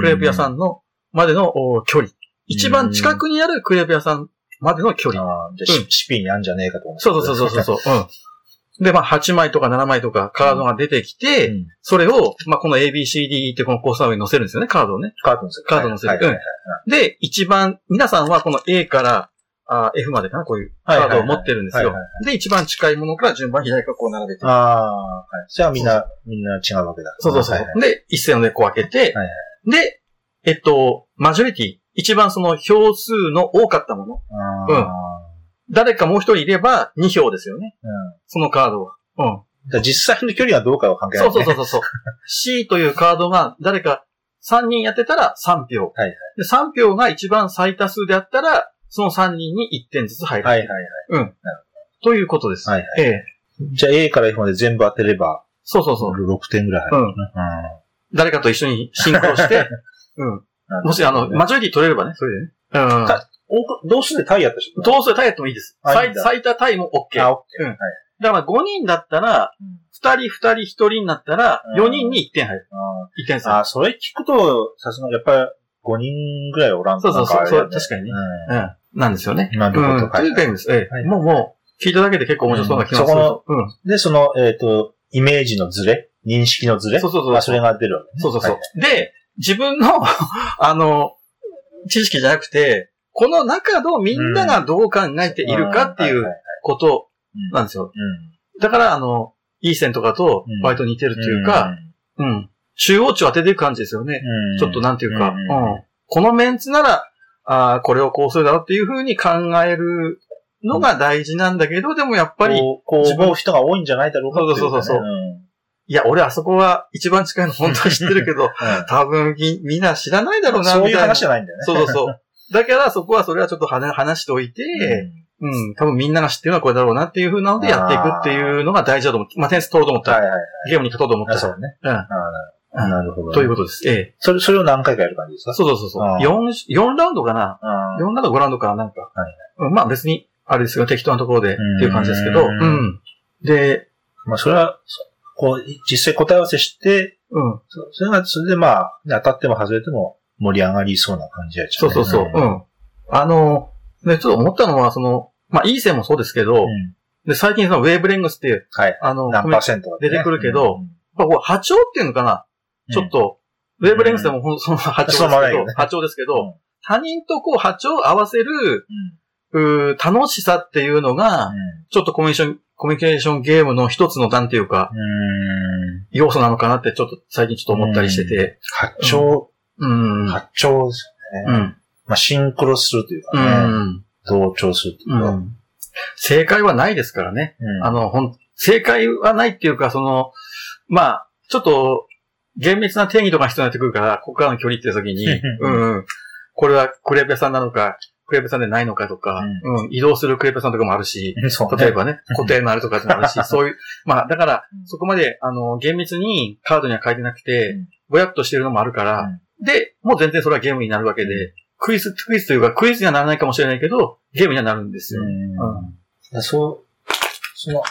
[SPEAKER 1] クレープ屋さ
[SPEAKER 2] ん。
[SPEAKER 1] んの、までのお距離。一番近くにあるクレープ屋さんまでの距離。
[SPEAKER 2] ああ、じゃあ、シピにあんじゃねえかと思って。
[SPEAKER 1] そうそうそうそうそう。うん。で、まあ、8枚とか7枚とかカードが出てきて、
[SPEAKER 2] うん
[SPEAKER 1] それを、まあ、この ABCD ってこのコースターに載せるんですよね、カードをね。
[SPEAKER 2] カードのせる。
[SPEAKER 1] カードのせる
[SPEAKER 2] はいはいはい
[SPEAKER 1] で、一番、皆さんはこの A からあ F までかな、こういうカードを持ってるんですよ。で、一番近いものから順番左からこう並べて。
[SPEAKER 2] ああ、はい。じゃあみんな、みんな違うわけだ。
[SPEAKER 1] そうそうそう。
[SPEAKER 2] はいはい
[SPEAKER 1] で、一斉のでこう開けて、
[SPEAKER 2] はいはい
[SPEAKER 1] で、えっと、マジョリティ、一番その票数の多かったもの。
[SPEAKER 2] あ
[SPEAKER 1] 誰かもう一人いれば2票ですよね。
[SPEAKER 2] ーうん
[SPEAKER 1] そのカードは。うん。
[SPEAKER 2] じゃあ実際の距離はどうかは関係ない、ね。
[SPEAKER 1] そうそうそうそう。C というカードが誰か3人やってたら3票。
[SPEAKER 2] はいはい
[SPEAKER 1] で3票が一番最多数であったら、その3人に1点ずつ入る。
[SPEAKER 2] はいはいはい。
[SPEAKER 1] ということです。
[SPEAKER 2] はいはい
[SPEAKER 1] ええ。
[SPEAKER 2] じゃあ A から F まで全部当てれば、
[SPEAKER 1] そうそうそう。
[SPEAKER 2] 6点ぐらい入る。
[SPEAKER 1] うん。誰かと一緒にシンクロして、うん。
[SPEAKER 2] うん
[SPEAKER 1] もし、あの、マジョリティ取れればね、それでね。うん。
[SPEAKER 2] 同数でタイやった人
[SPEAKER 1] 同数タイやってもいいです。
[SPEAKER 2] いいんだ
[SPEAKER 1] 最多タイも OK。
[SPEAKER 2] あ、オッケー。
[SPEAKER 1] うん
[SPEAKER 2] はい
[SPEAKER 1] だから5人だったら、2人、2人、1人になったら、
[SPEAKER 2] うん
[SPEAKER 1] 4人に1点入る。1点差。
[SPEAKER 2] あー、それ聞くと、さすがにやっぱり5人ぐらいおらんと
[SPEAKER 1] そうそうそうそう確かにね
[SPEAKER 2] うん
[SPEAKER 1] うん。なんですよね。
[SPEAKER 2] なるほど
[SPEAKER 1] うん。
[SPEAKER 2] はい
[SPEAKER 1] というゲームです。ええ。
[SPEAKER 2] はい
[SPEAKER 1] もうもう、聞いただけで結構面白そうな気がする。
[SPEAKER 2] うんそ
[SPEAKER 1] うん。
[SPEAKER 2] で、その、えっ、と、イメージのズレ？認識のズレ？
[SPEAKER 1] そうそうそう
[SPEAKER 2] まあそれが出るわけね。
[SPEAKER 1] そうそうそう
[SPEAKER 2] はい。
[SPEAKER 1] で、自分の、あの、知識じゃなくて、この中のみんながどう考えているかっていうこと
[SPEAKER 2] うん
[SPEAKER 1] なんですよ。
[SPEAKER 2] うん。
[SPEAKER 1] だから、あの、いい線とかと
[SPEAKER 2] うん。
[SPEAKER 1] 割と似てるっていうか、うん。中央値を当てていく感じですよね。
[SPEAKER 2] うん。
[SPEAKER 1] ちょっとなんていうか、
[SPEAKER 2] う
[SPEAKER 1] うん。ん。このメンツなら、あーこれをこうするだろうっていうふうに考えるのが大事なんだけど、でもやっぱり、
[SPEAKER 2] こう、こう思う人が多いんじゃないだろうか
[SPEAKER 1] そうそうそうそう。
[SPEAKER 2] ね
[SPEAKER 1] いや、俺あそこは一番近いの本当は知ってるけど、
[SPEAKER 2] うん
[SPEAKER 1] 多分みみんな知らないだろうな、
[SPEAKER 2] そういう
[SPEAKER 1] みたいな。
[SPEAKER 2] 話じゃないんだよね。
[SPEAKER 1] そうそうそう。だからそこはそれはちょっと話話しておいて、うん、多分みんなが知ってるのはこれだろうなっていう風なのでやっていくっていうのが大事だと思って、まあ点数取ろうと思ったら、
[SPEAKER 2] はいはい。
[SPEAKER 1] ゲームに勝とうと思った
[SPEAKER 2] そうね。
[SPEAKER 1] うん
[SPEAKER 2] ななるほどね。
[SPEAKER 1] ということです。ええ。
[SPEAKER 2] それ、それを何回かやる感じですか？
[SPEAKER 1] そうそうそうそう。
[SPEAKER 2] あー
[SPEAKER 1] 4、四ラウンドかな
[SPEAKER 2] あ
[SPEAKER 1] ?4 ラウンド5ラウンドかなんか。
[SPEAKER 2] はい
[SPEAKER 1] うんまあ別に、あれですよ、適当なところでっていう感じですけど、
[SPEAKER 2] う
[SPEAKER 1] うんん。で、
[SPEAKER 2] まあ、それは、そこう、実際答え合わせして、
[SPEAKER 1] うん。
[SPEAKER 2] そそれが、それでまあ、当たっても外れても盛り上がりそうな感じや
[SPEAKER 1] そうそうそう。うん。あの、ね、ちょっと思ったのは、その、まあ、いい線もそうですけど、
[SPEAKER 2] うん。
[SPEAKER 1] で、最近そのウェーブレングスっていう、
[SPEAKER 2] はい。
[SPEAKER 1] あの、
[SPEAKER 2] 何パーセントかね
[SPEAKER 1] 出てくるけど
[SPEAKER 2] うん
[SPEAKER 1] まあこう波長っていうのかな、ちょっと、ウェーブレングスでもその波長ですけど、
[SPEAKER 2] ね
[SPEAKER 1] 波長ですけど、
[SPEAKER 2] うん
[SPEAKER 1] 他人とこう波長を合わせる、
[SPEAKER 2] うん
[SPEAKER 1] 楽しさっていうのが、ちょっとコミュニケーション、コミュニケーションゲームの一つのなんていうか、
[SPEAKER 2] うん。
[SPEAKER 1] 要素なのかなってちょっと最近ちょっと思ったりしてて、
[SPEAKER 2] 八丁、
[SPEAKER 1] うん。
[SPEAKER 2] 八丁ですよね。
[SPEAKER 1] うん。
[SPEAKER 2] まあ、シンクロするというか
[SPEAKER 1] う
[SPEAKER 2] ね、
[SPEAKER 1] ん。
[SPEAKER 2] 同調するというか。
[SPEAKER 1] うん。正解はないですからね。
[SPEAKER 2] うん
[SPEAKER 1] あの、ほん、正解はないっていうか、その、まあ、ちょっと、厳密な定義とか必要になってくるから、ここからの距離って時に、
[SPEAKER 2] う
[SPEAKER 1] ん。これはクレープ屋さんなのか、クレープ屋さんでないのかとか、うん、移動するクレープ屋さんとかもあるし、
[SPEAKER 2] そうね。
[SPEAKER 1] 例えばね、固定のあるとかもあるし、そういう、まあ、だから、そこまで、あの、厳密にカードには書いてなくて
[SPEAKER 2] うん、
[SPEAKER 1] ぼやっとしてるのもあるから、で、もう全然それはゲームになるわけで、クイズ、クイズというか、クイズにはならないかもしれないけど、ゲームにはなるんですよ。
[SPEAKER 2] うん。そう、その、こ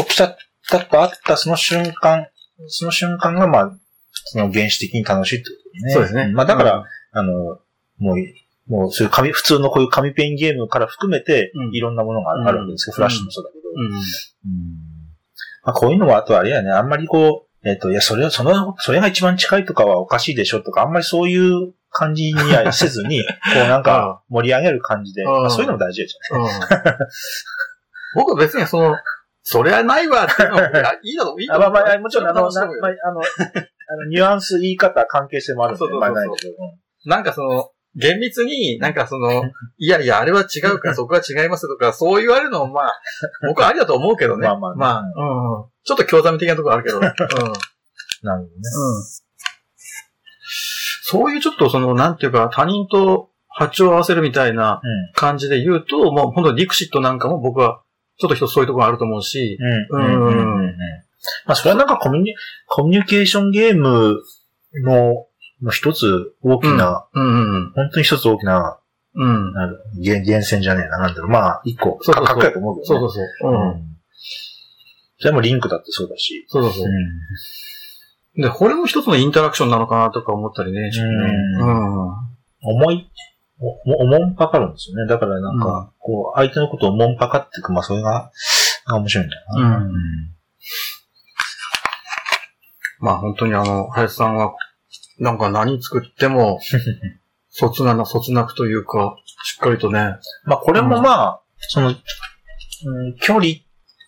[SPEAKER 2] うピタッタッとあったその瞬間、その瞬間が、まあ、その原始的に楽しいってことね。
[SPEAKER 1] そうですね。
[SPEAKER 2] まあだから、
[SPEAKER 1] うん、
[SPEAKER 2] あの、もう、もうそういう紙、普通のこういう紙ペンゲームから含めて
[SPEAKER 1] うん、
[SPEAKER 2] いろんなものがあるわけですけど、
[SPEAKER 1] うん。
[SPEAKER 2] フラッシュもそうだけど。まあこういうのは、あとあれやね、あんまりこう、えっ、と、いや、それは、その、それが一番近いとかはおかしいでしょとか、あんまりそういう感じにはせずに、こうなんか盛り上げる感じで、
[SPEAKER 1] うん。
[SPEAKER 2] まあそういうのも大事ですよね。
[SPEAKER 1] うん。僕は別にその、それはないわっていうの も、いやいいだろ、いい。
[SPEAKER 2] あまあまあ、もちろん、あの、まあ、あの、あの、ニュアンス、言い方、関係性もあるんで、
[SPEAKER 1] そうそうそうそう。
[SPEAKER 2] まあないけど。うん。
[SPEAKER 1] なんかその、厳密になんかその、いやいや、あれは違うから、そこは違いますとか、そう言われるのもまあ、僕はありだと思うけどね。
[SPEAKER 2] まあまあ
[SPEAKER 1] まあ、うんうん。ちょっと興ざめ的なところあるけど。うん。うん。
[SPEAKER 2] なるほどね。
[SPEAKER 1] そういうちょっとその、なんていうか、他人と波長を合わせるみたいな感じで言うと、もう本当にリクシットなんかも僕は、ちょっと一つそういうところあると思うし、
[SPEAKER 2] うん。うん。うん。うん。うん。まあ、それはなん。かコミュニ、コミュニケーションゲームの、の一つ大きな、
[SPEAKER 1] うんうん
[SPEAKER 2] 本当に一つ大きな、
[SPEAKER 1] うん。うん。
[SPEAKER 2] なん源源泉じゃねえな、なんだろう。まあ、一個、
[SPEAKER 1] そうそうそう
[SPEAKER 2] かっこいいと思うけどね。
[SPEAKER 1] そうそうそう。うん。
[SPEAKER 2] うん。それもリンクだってそうだし。
[SPEAKER 1] そうそうそう。で、これも一つのインタラクションなのかなとか思ったりね。ちょっとね
[SPEAKER 2] う
[SPEAKER 1] うん。
[SPEAKER 2] 思い、お、おもんぱかるんですよね。だからなん
[SPEAKER 1] う
[SPEAKER 2] か、こう、相手のことをおもんぱかっていく、まあ、それが、あ面白いんだよな。
[SPEAKER 1] うんまあ本当にあの、林さんは、なんか何作っても、そつなな、そつなくというか、しっかりとね。
[SPEAKER 2] まあ、これもまあ、その、うん、距離、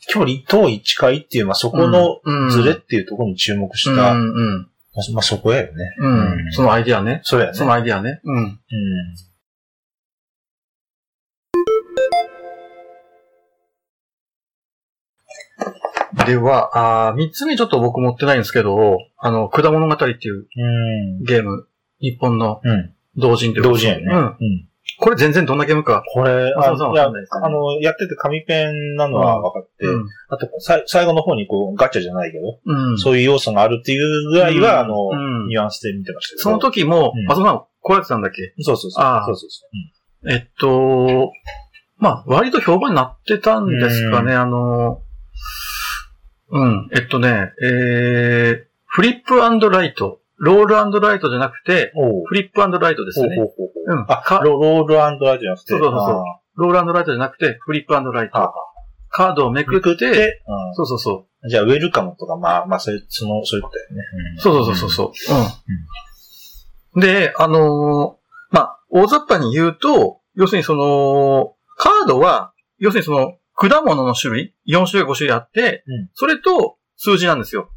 [SPEAKER 2] 距離、遠い、近いっていう、まあ、そこの
[SPEAKER 1] うん
[SPEAKER 2] ズレっていうところに注目し
[SPEAKER 1] う
[SPEAKER 2] た、
[SPEAKER 1] ん、うん。
[SPEAKER 2] まあ、まあそこやよね。
[SPEAKER 1] うん。そのアイディアね。
[SPEAKER 2] そうやね。
[SPEAKER 1] そのアイディアね。うん。
[SPEAKER 2] うん。
[SPEAKER 1] では、あー三つ目ちょっと僕持ってないんですけど、あの、果物語っていう
[SPEAKER 2] うん。
[SPEAKER 1] ゲーム、日本の
[SPEAKER 2] うん。
[SPEAKER 1] 同人というか？
[SPEAKER 2] 同時やね。
[SPEAKER 1] うん。
[SPEAKER 2] うん。
[SPEAKER 1] これ全然どんなゲームか？
[SPEAKER 2] これ、
[SPEAKER 1] あ
[SPEAKER 2] いやあの、やってて紙ペンなのは分かって、
[SPEAKER 1] うん。
[SPEAKER 2] あと、さい最後の方にこう、ガチャじゃないけど、
[SPEAKER 1] うん。
[SPEAKER 2] そういう要素があるっていうぐらいは、あの、
[SPEAKER 1] うん
[SPEAKER 2] ニュアンスで見てましたけど。
[SPEAKER 1] その時も
[SPEAKER 2] うん、
[SPEAKER 1] 松本さん、こうやってたんだっけ？
[SPEAKER 2] そうそうそう。
[SPEAKER 1] ああ
[SPEAKER 2] そうそうそう。
[SPEAKER 1] えっと、まあ、割と評判になってたんですかね、あの、うん、えっとね、えー、フリップライト、ロールライトじゃなくて、フリップライトですね。
[SPEAKER 2] ほうほうほうほう
[SPEAKER 1] うん
[SPEAKER 2] あ、
[SPEAKER 1] か
[SPEAKER 2] ロロールライトじゃなくて。
[SPEAKER 1] そうそうそうロールライトじゃなくて、フリップライ
[SPEAKER 2] ー
[SPEAKER 1] ト。カードをめくって、
[SPEAKER 2] で、
[SPEAKER 1] そうそうそう。
[SPEAKER 2] うんじゃあ、ウェルカムとか、まあ、まあ、そういう、その、そういうことだよね。
[SPEAKER 1] そうそうそうそう。うん。で、あのーまあ、大雑把に言うと、要するにその、カードは、要するにその、果物の種類、4種類5種類あって、
[SPEAKER 2] うん
[SPEAKER 1] それと数字なんですよ。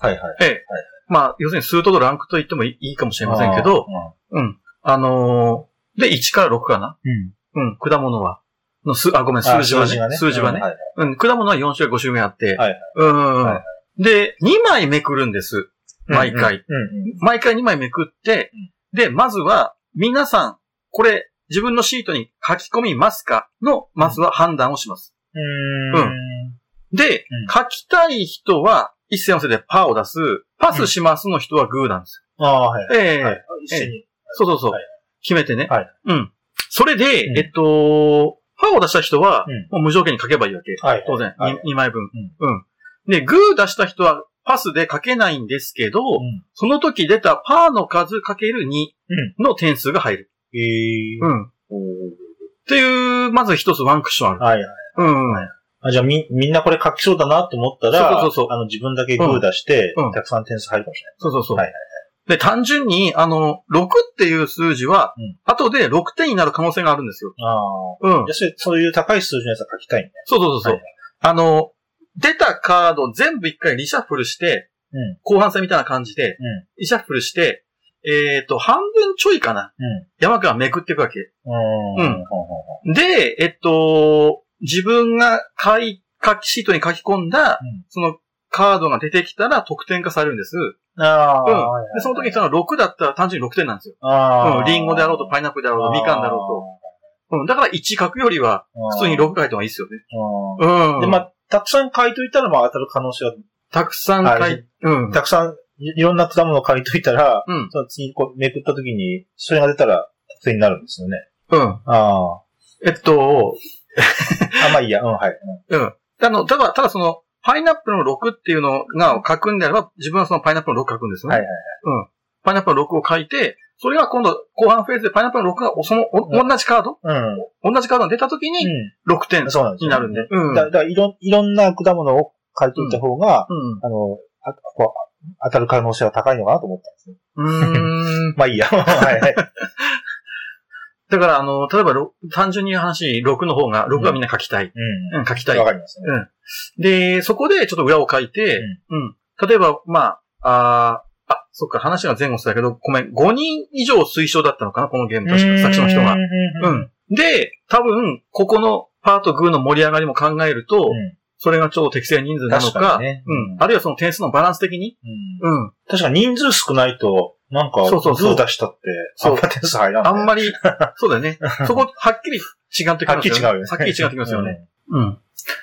[SPEAKER 2] はいはい。
[SPEAKER 1] ええ。まあ、要するに数とランクと言ってもいいかもしれませんけど、うん。あのーで、1から6かな？
[SPEAKER 2] うん。
[SPEAKER 1] うん、果物は。の数、あ、ごめん、数字はね。数字はね。
[SPEAKER 2] はい
[SPEAKER 1] うん、果物は4種類5種類目あって、
[SPEAKER 2] はいはい
[SPEAKER 1] うん、
[SPEAKER 2] は
[SPEAKER 1] で、2枚めくるんです。毎回。
[SPEAKER 2] うんうん。
[SPEAKER 1] 毎回2枚めくって、で、まずは、皆さん、これ、自分のシートに書き込みますか？の、まずは判断をします。
[SPEAKER 2] うん。うん。
[SPEAKER 1] で、
[SPEAKER 2] うん
[SPEAKER 1] 書きたい人は、一斉のせでパーを出す、パスしますの人はグーなんです
[SPEAKER 2] ああ、はい。
[SPEAKER 1] よ。ええ
[SPEAKER 2] はい。一緒に。
[SPEAKER 1] そうそうそう。
[SPEAKER 2] はい
[SPEAKER 1] 決めてね。
[SPEAKER 2] はい
[SPEAKER 1] うん。それで、
[SPEAKER 2] うん
[SPEAKER 1] えっと、パーを出した人は、
[SPEAKER 2] うん
[SPEAKER 1] もう無条件に書けばいいわけ。
[SPEAKER 2] はい。
[SPEAKER 1] 当然、
[SPEAKER 2] はい
[SPEAKER 1] 2枚分。うん。で、グー出した人はパスで書けないんですけど、
[SPEAKER 2] うん。
[SPEAKER 1] その時出たパーの数かける2の点数が入る。
[SPEAKER 2] ええ
[SPEAKER 1] うん。っていう、まず一つワンクッションある。
[SPEAKER 2] はいはい。
[SPEAKER 1] うん。
[SPEAKER 2] はいあ、じゃあみ、みんなこれ書きそうだなと思ったら、
[SPEAKER 1] そうそうそう
[SPEAKER 2] あの、自分だけグー出して、
[SPEAKER 1] うんうん
[SPEAKER 2] たくさん点数入るかもしれない。
[SPEAKER 1] そうそうそう。
[SPEAKER 2] はいはい
[SPEAKER 1] で、単純に、あの、6っていう数字は、
[SPEAKER 2] うん
[SPEAKER 1] 後で6点になる可能性があるんですよ。
[SPEAKER 2] あ
[SPEAKER 1] うん
[SPEAKER 2] あ。。じゃあそういう高い数字のやつは書きたいんだよ。
[SPEAKER 1] そうそうそうそう、
[SPEAKER 2] はい
[SPEAKER 1] あの、出たカード全部一回リシャッフルして、
[SPEAKER 2] うん。
[SPEAKER 1] 後半戦みたいな感じで、
[SPEAKER 2] うん。
[SPEAKER 1] リシャッフルして、えっ、と、半分ちょいかな。
[SPEAKER 2] うん。
[SPEAKER 1] 山からめくっていくわけ。
[SPEAKER 2] うん。
[SPEAKER 1] うんで、えっと、自分が書い、書きシートに書き込んだ、
[SPEAKER 2] うん
[SPEAKER 1] そのカードが出てきたら得点化されるんです。
[SPEAKER 2] あ
[SPEAKER 1] うん。で、その時にその6だったら単純に6点なんですよ。
[SPEAKER 2] あ
[SPEAKER 1] うん。リンゴであろうと、パイナップルであろうと、みかんだろうと。うん。だから1書くよりは、普通に6書いた方がいいですよね。
[SPEAKER 2] うん。
[SPEAKER 1] うん。
[SPEAKER 2] で、まあ、たくさん書いといたら、まあ、当たる可能性は、
[SPEAKER 1] たくさん書
[SPEAKER 2] はい
[SPEAKER 1] い、うん。
[SPEAKER 2] たくさん、いいろんな果物を書いといたら、
[SPEAKER 1] うん。
[SPEAKER 2] その次こうめくった時に、それが出たら、得点になるんですよね。
[SPEAKER 1] うん。
[SPEAKER 2] あ
[SPEAKER 1] えっと、
[SPEAKER 2] あ。あ、まあいいや。うん、はい。
[SPEAKER 1] うん。あの、ただ、ただその、パイナップルの6っていうのが書くんであれば、自分はそのパイナップルの6書くんですよね。
[SPEAKER 2] はいはい
[SPEAKER 1] うん。パイナップルの6を書いて、それが今度、後半フェーズでパイナップルの6が、その、お
[SPEAKER 2] うん
[SPEAKER 1] 同じカード？
[SPEAKER 2] うん。
[SPEAKER 1] 同じカードが出た時に、6点になるんで。うん。
[SPEAKER 2] だだからいろ、いろんな果物を書いといた方が、
[SPEAKER 1] うん。
[SPEAKER 2] あの、あこう当たる可能性は高いのかなと思ったんですね。
[SPEAKER 1] うーん。
[SPEAKER 2] まあいいや。はいはい。
[SPEAKER 1] だから、あの、例えばろ、単純に話、6の方が、6はみんな書きたい。
[SPEAKER 2] う
[SPEAKER 1] うん、書きた
[SPEAKER 2] ん。
[SPEAKER 1] い
[SPEAKER 2] わ。かりますね。
[SPEAKER 1] で、そこでちょっと裏を書いて、うん。例えば、まあ、あーあ、そっか、話が前後したけど、ごめん、5人以上推奨だったのかな、このゲーム確か、作者の人が。
[SPEAKER 2] う。
[SPEAKER 1] うんん。で、多分、ここのパートグーの盛り上がりも考えると、
[SPEAKER 2] うん
[SPEAKER 1] それが超適正人数なのか、
[SPEAKER 2] 確かにね
[SPEAKER 1] うん。あるいはその点数のバランス的に、
[SPEAKER 2] うん
[SPEAKER 1] うん。
[SPEAKER 2] 確かに人数少ないと、なんか、
[SPEAKER 1] そうそうそう
[SPEAKER 2] グー出したって、
[SPEAKER 1] そう
[SPEAKER 2] あんま点数入らない。
[SPEAKER 1] あんまり、そうだよね。そこ、はっきり違ってきますよね。
[SPEAKER 2] はっきり違うよね。
[SPEAKER 1] はっきり違ってきますよね。うん。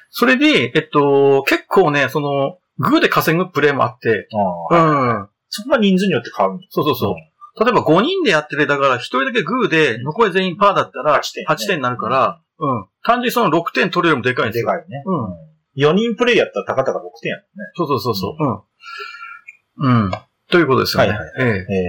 [SPEAKER 1] それで、えっと、結構ね、その、グーで稼ぐプレイもあって、
[SPEAKER 2] うん。そこは人数によって変わる
[SPEAKER 1] そうそうそう。例えば5人でやってて、だから1人だけグーで、残り全員パーだったら
[SPEAKER 2] 8点ね
[SPEAKER 1] 8点になるから、うん。単純にその6点取れるよりもでかいんですよ。
[SPEAKER 2] でかいね。
[SPEAKER 1] うん。
[SPEAKER 2] 4人プレイやったらたかたか6点やもんね。
[SPEAKER 1] そうそうそうそう。うん。うん。ということですよね。
[SPEAKER 2] はいはい
[SPEAKER 1] ええ。
[SPEAKER 2] え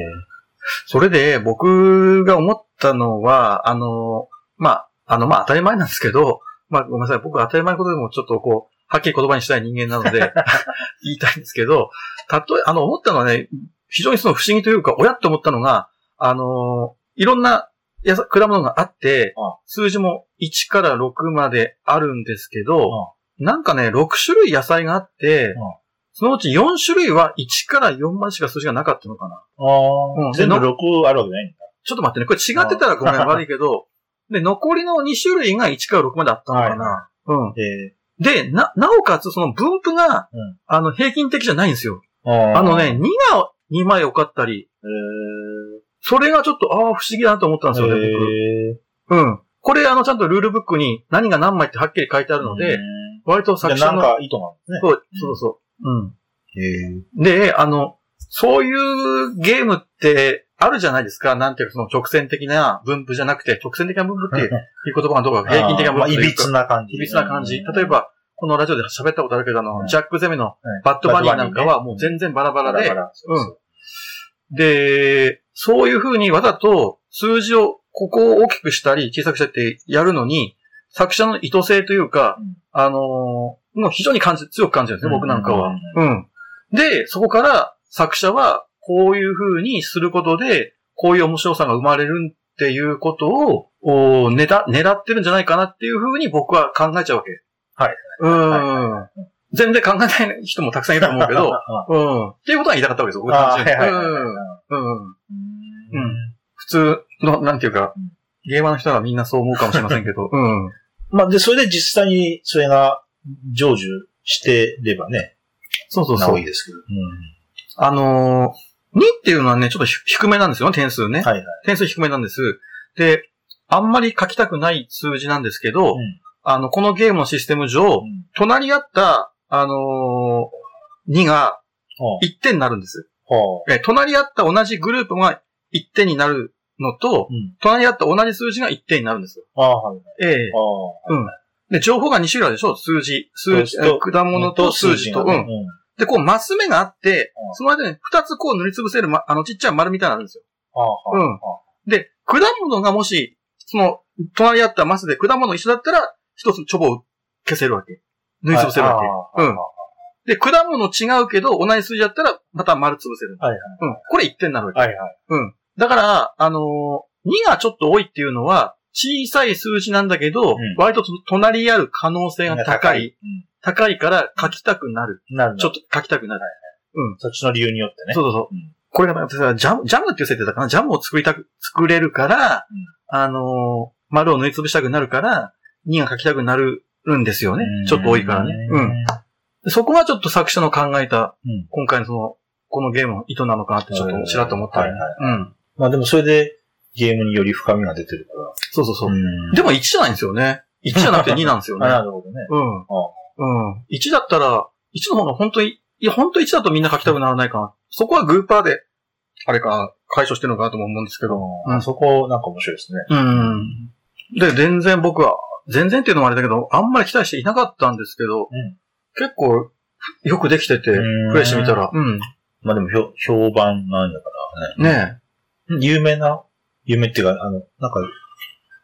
[SPEAKER 1] それで、僕が思ったのは、あの、まあ、あの、まあ、当たり前なんですけど、まあ、ごめんなさい。僕当たり前のことでもちょっとこう、はっきり言葉にしたい人間なので、言いたいんですけど、たとえ、あの、思ったのはね、非常にその不思議というか、親って思ったのが、あの、いろんなやさ果物があって
[SPEAKER 2] あ、
[SPEAKER 1] 数字も1から6まであるんですけど、なんかね、6種類野菜があって
[SPEAKER 2] あ、
[SPEAKER 1] そのうち4種類は1から4までしか数字がなかったのかな。
[SPEAKER 2] ああ、
[SPEAKER 1] うん
[SPEAKER 2] 全部
[SPEAKER 1] で
[SPEAKER 2] 6あるわけないんだ。
[SPEAKER 1] ちょっと待ってね。これ違ってたら ごめん、悪いけど、で、残りの2種類が1から6まであったのかな。うん。
[SPEAKER 2] え
[SPEAKER 1] で、な、なおかつその分布が、
[SPEAKER 2] うん
[SPEAKER 1] あの、平均的じゃないんですよ。
[SPEAKER 2] ー、
[SPEAKER 1] あのね、2が2枚多かったり、
[SPEAKER 2] え
[SPEAKER 1] それがちょっと、ああ、不思議だなと思ったん
[SPEAKER 2] ー、
[SPEAKER 1] ですよね、
[SPEAKER 2] え
[SPEAKER 1] 僕。うん。これ、あの、ちゃんとルールブックに何が何枚ってはっきり書いてあるので、割と作者の、
[SPEAKER 2] なんか意図なんですね。
[SPEAKER 1] そう、そうそう。うん。
[SPEAKER 2] え
[SPEAKER 1] で、あの、そういうゲームってあるじゃないですか。なんていうか、その直線的な分布じゃなくて、直線的な分布っていう言葉がどうか平均的な分布というか
[SPEAKER 2] つな感じ。
[SPEAKER 1] いびつな感じ。例えば、このラジオで喋ったことあるけど、あの、
[SPEAKER 2] うん。
[SPEAKER 1] ジャック・ゼメの
[SPEAKER 2] うん、
[SPEAKER 1] バッドバニーなんかはもう全然バラバラで、
[SPEAKER 2] うそう。
[SPEAKER 1] で、そういう風にわざと数字を、ここを大きくしたり小さくしたりってやるのに、作者の意図性というか、
[SPEAKER 2] うん。
[SPEAKER 1] あのーもう非常に感じ、強く感じるんですね、僕なんかは。
[SPEAKER 2] う
[SPEAKER 1] うん。で、そこから作者は、こういう風にすることで、こういう面白さが生まれるっていうことを、お狙狙ってるんじゃないかなっていう風に僕は考えちゃうわけ。
[SPEAKER 2] はい。
[SPEAKER 1] うん、
[SPEAKER 2] は
[SPEAKER 1] 全然考えない人もたくさんいると思うけど、うん。っていうことは言いたかったわけですよ、僕
[SPEAKER 2] はいはいはい
[SPEAKER 1] うん。うん。
[SPEAKER 2] うん
[SPEAKER 1] 普通の、なんていうか
[SPEAKER 2] うん、
[SPEAKER 1] ゲーマーの人はみんなそう思うかもしれませんけど、うん。
[SPEAKER 2] まあ、で、それで実際にそれが成就してればね、
[SPEAKER 1] そうそうそう
[SPEAKER 2] なおいい。ですけど。
[SPEAKER 1] あのー、2っていうのはね、ちょっとひ低めなんですよね、点数ね。
[SPEAKER 2] はいはい。
[SPEAKER 1] 点数低めなんです。で、あんまり書きたくない数字なんですけど、
[SPEAKER 2] うん
[SPEAKER 1] あの、このゲームのシステム上、隣り合った、あのー、2が
[SPEAKER 2] ほう
[SPEAKER 1] 1点になるんです。
[SPEAKER 2] ほ
[SPEAKER 1] え、隣り合った同じグループが1点になるのと、
[SPEAKER 2] う。うん。
[SPEAKER 1] 隣り合った同じ数字が1点になるんですよ。
[SPEAKER 2] ああ、はい。
[SPEAKER 1] ええ
[SPEAKER 2] あ
[SPEAKER 1] うん。で、情報が2種類あるでしょ？数字。数字、果物と数字と。うん。で、こう、マス目があって
[SPEAKER 2] うん、
[SPEAKER 1] その間に2つこう塗りつぶせる、ま、あの、ちっちゃい丸みたいなのあるんですよ。うんで、果物がもし、その、隣り合ったマスで果物一緒だったら、一つチョボを消せるわけ。塗りつぶせるわけ。うんで、果物違うけど、同じ数字だったら、また丸つぶせる。
[SPEAKER 2] はいはい。
[SPEAKER 1] うん。これ1点になるわけ。
[SPEAKER 2] はいはい。
[SPEAKER 1] うん。だから、あのー、2がちょっと多いっていうのは、小さい数字なんだけど、
[SPEAKER 2] ん
[SPEAKER 1] 割とと隣り合う可能性が高い。
[SPEAKER 2] うん。
[SPEAKER 1] 高いから書きたくなる。
[SPEAKER 2] なる
[SPEAKER 1] ちょっと書きたくなる。
[SPEAKER 2] そっちの理由によってね。
[SPEAKER 1] そうそうそう。
[SPEAKER 2] うん
[SPEAKER 1] これがジャム、ジャムっていう設定だかなジャムを作りたく、作れるから、あのー丸を縫いつぶしたくなるから、2が書きたくなるんですよね。ちょっと多いからね。うん。でそこがちょっと作者の考えた、
[SPEAKER 2] うん
[SPEAKER 1] 今回のその、このゲームの意図なのかなってちょっとちらっと思ったり、
[SPEAKER 2] はいはい
[SPEAKER 1] うん。
[SPEAKER 2] まあでもそれでゲームにより深みが出てるから。
[SPEAKER 1] そうそうそう。
[SPEAKER 2] ん
[SPEAKER 1] でも1じゃないんですよね。1じゃなくて2なんですよ
[SPEAKER 2] あ、
[SPEAKER 1] ね。
[SPEAKER 2] なるほどね。
[SPEAKER 1] うん。うん。1だったら、1の方が本当に、いや、本当1だとみんな書きたくならないかな。そこはグーパーで、あれか、解消してるのかなとも思うんですけど。
[SPEAKER 2] うんそこなんか面白いですね。
[SPEAKER 1] うん。で、全然僕は、全然っていうのもあれだけど、あんまり期待していなかったんですけど、
[SPEAKER 2] うん
[SPEAKER 1] 結構、よくできてて、
[SPEAKER 2] うん
[SPEAKER 1] プレイしてみたら、うん。
[SPEAKER 2] まあでも評評判なんだからね。
[SPEAKER 1] ね
[SPEAKER 2] 有名な、有名っていうか、あの、なんか、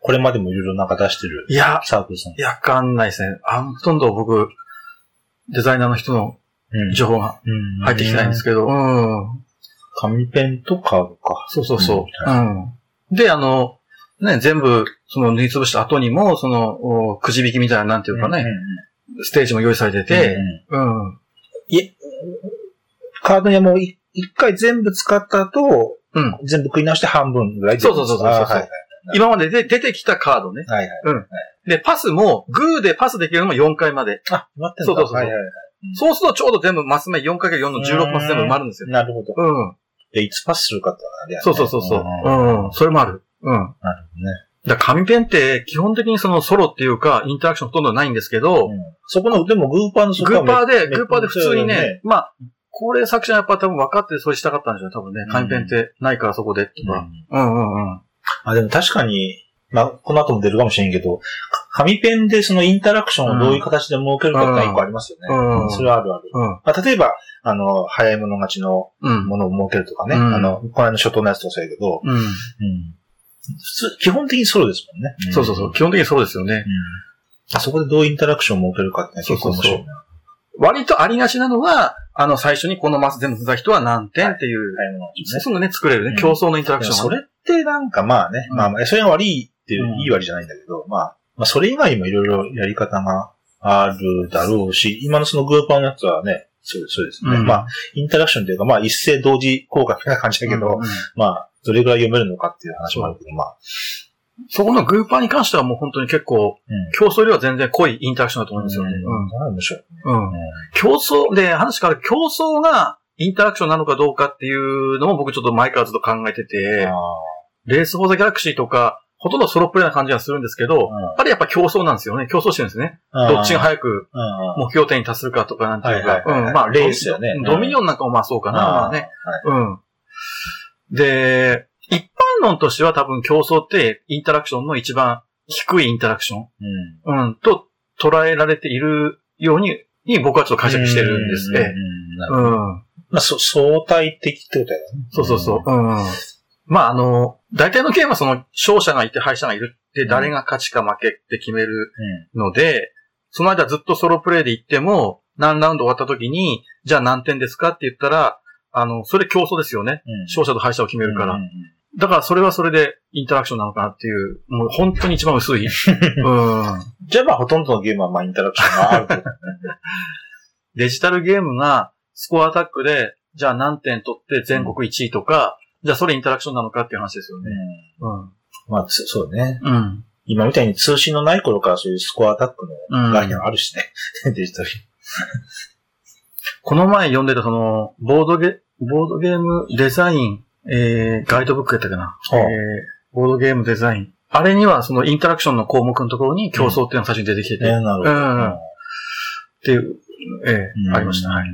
[SPEAKER 2] これまでもいろいろなんか出してる
[SPEAKER 1] え。いや、
[SPEAKER 2] サークルさん。
[SPEAKER 1] いや、わかんないですね。あほとんど僕、デザイナーの人の
[SPEAKER 2] うん
[SPEAKER 1] 情報が
[SPEAKER 2] うん
[SPEAKER 1] 入ってきてないんですけど、うん。
[SPEAKER 2] 紙ペンとカードか。
[SPEAKER 1] そうそうそう。
[SPEAKER 2] う
[SPEAKER 1] うん。で、あの、ね、全部、その縫いつぶした後にも、その、おくじ引きみたいな、なんていうかね、ステージも用意されてて、
[SPEAKER 2] うん
[SPEAKER 1] うん。
[SPEAKER 2] カードにはもうい一回全部使った後、
[SPEAKER 1] うん。
[SPEAKER 2] 全部食い直して半分ぐらいで
[SPEAKER 1] そうそうそうそう
[SPEAKER 2] はい
[SPEAKER 1] 今までで出てきたカードね。
[SPEAKER 2] はいはい。
[SPEAKER 1] で、パスも、グーでパスできるのも4回まで。
[SPEAKER 2] あ、決まってんだ
[SPEAKER 1] そうそうそう
[SPEAKER 2] はいはいはい
[SPEAKER 1] そうするとちょうど全部マス目 4×4 の16マス全部埋まるんですよ。
[SPEAKER 2] なるほど。
[SPEAKER 1] うん。
[SPEAKER 2] で、いつパスするかってあれやね
[SPEAKER 1] そうそうそうそう。
[SPEAKER 2] ん
[SPEAKER 1] うん。それもある。うん。
[SPEAKER 2] なるほどね。
[SPEAKER 1] だ紙ペンって基本的にそのソロっていうかインタラクションほとんどないんですけど、
[SPEAKER 2] うんそこの、でもグーパーのそこ
[SPEAKER 1] グーパーで、
[SPEAKER 2] め
[SPEAKER 1] グーパーで普通にね、
[SPEAKER 2] め
[SPEAKER 1] まあ、高齢作者はやっぱ多分分かってそれしたかったんでしょうね、多分ね
[SPEAKER 2] うん。
[SPEAKER 1] 紙ペンってないからそこでと
[SPEAKER 2] うん
[SPEAKER 1] か。うんうんうん。
[SPEAKER 2] あ、でも確かに、まあ、この後も出るかもしれんけど、紙ペンでそのインタラクションをどういう形で設けるかって一個ありますよね。
[SPEAKER 1] うん
[SPEAKER 2] それはあるある。
[SPEAKER 1] うん。
[SPEAKER 2] まあ、例えば、あの、早い者勝ちの
[SPEAKER 1] うん。
[SPEAKER 2] ものを設けるとかね。
[SPEAKER 1] うん
[SPEAKER 2] あの、この間の初頭のやつとそうやけど、
[SPEAKER 1] うん。
[SPEAKER 2] うん。普通、基本的にソロですもんね。
[SPEAKER 1] そうそうそう。基本的にそうですよね。
[SPEAKER 2] うん。あそこでどうインタラクションを設けるかってね結構面白いな。
[SPEAKER 1] 割とありがちなのは、あの、最初にこのマス全部踏んだ人は何点っていう、
[SPEAKER 2] 早い者勝ちね。
[SPEAKER 1] すぐね、作れるね。
[SPEAKER 2] うん。
[SPEAKER 1] 競争のインタラクション
[SPEAKER 2] それってなんかまあね、
[SPEAKER 1] うん。
[SPEAKER 2] まあまあ、それが悪いっていう、
[SPEAKER 1] うん。
[SPEAKER 2] いい悪いじゃないんだけど、まあ、まあそれ以外にもいろいろやり方があるだろうし、今のそのグーパーのやつはね、そうです、そうですね。
[SPEAKER 1] うん。
[SPEAKER 2] まあ、インタラクションというか、まあ一斉同時効果みたいな感じだけど、
[SPEAKER 1] うんうん。
[SPEAKER 2] まあ、どれぐらい読めるのかっていう話もあるけど、まあ、
[SPEAKER 1] そこのグーパーに関してはもう本当に結構、
[SPEAKER 2] うん。
[SPEAKER 1] 競争よりは全然濃いインタラクションだと思うんですよね。
[SPEAKER 2] うん。面白い。
[SPEAKER 1] うん。うん。競争、で、話から競争がインタラクションなのかどうかっていうのも僕ちょっと前からずっと考えてて、
[SPEAKER 2] あ
[SPEAKER 1] レース・フォー・ザ・ギャラクシーとか、ほとんどソロプレイな感じがするんですけど、
[SPEAKER 2] ー
[SPEAKER 1] やっぱりやっぱ競争なんですよね。競争してるんですね。
[SPEAKER 2] うん
[SPEAKER 1] どっちが早く目標点に達するかとかなんていうか、うん、まあ、
[SPEAKER 2] レースよね
[SPEAKER 1] ドミニオンなんかもまあそうかな、まあね。
[SPEAKER 2] はい
[SPEAKER 1] うん。で、一般論としては多分競争ってインタラクションの一番低いインタラクション、
[SPEAKER 2] うん。
[SPEAKER 1] うん、と捉えられているように、に僕はちょっと解釈してるんですね。
[SPEAKER 2] うん。まあ、そ相対的ってことだよね。
[SPEAKER 1] そうそうそう。うん。まあ、あの、大体のゲームはその勝者がいて敗者がいるって誰が勝ちか負けって決める
[SPEAKER 2] うん。
[SPEAKER 1] ので、その間ずっとソロプレイで行っても、何ラウンド終わった時に、じゃあ何点ですかって言ったら、あの、それ競争ですよね。
[SPEAKER 2] うん。
[SPEAKER 1] 勝者と敗者を決めるから。
[SPEAKER 2] うんうん
[SPEAKER 1] だからそれはそれでインタラクションなのかなっていう、もう本当に一番薄い。うん。
[SPEAKER 2] じゃあまあほとんどのゲームはまあインタラクションがあるね。
[SPEAKER 1] デジタルゲームがスコアアタックで、じゃあ何点取って全国1位とか、じゃあそれインタラクションなのかっていう話ですよね。うん。
[SPEAKER 2] まあつそうね。
[SPEAKER 1] うん。
[SPEAKER 2] 今みたいに通信のない頃からそういうスコアアタックの
[SPEAKER 1] うん
[SPEAKER 2] 概念はあるしね。デジタル。
[SPEAKER 1] この前読んでたその、ボードゲ、ボードゲームデザイン、えー、ガイドブックやったかな。
[SPEAKER 2] はあ
[SPEAKER 1] えー、ボードゲームデザイン。あれにはそのインタラクションの項目のところに競争っていうのが最初に出てきてて、
[SPEAKER 2] ね、なるほど。
[SPEAKER 1] うんっていう、えー
[SPEAKER 2] うん
[SPEAKER 1] ありました。はい。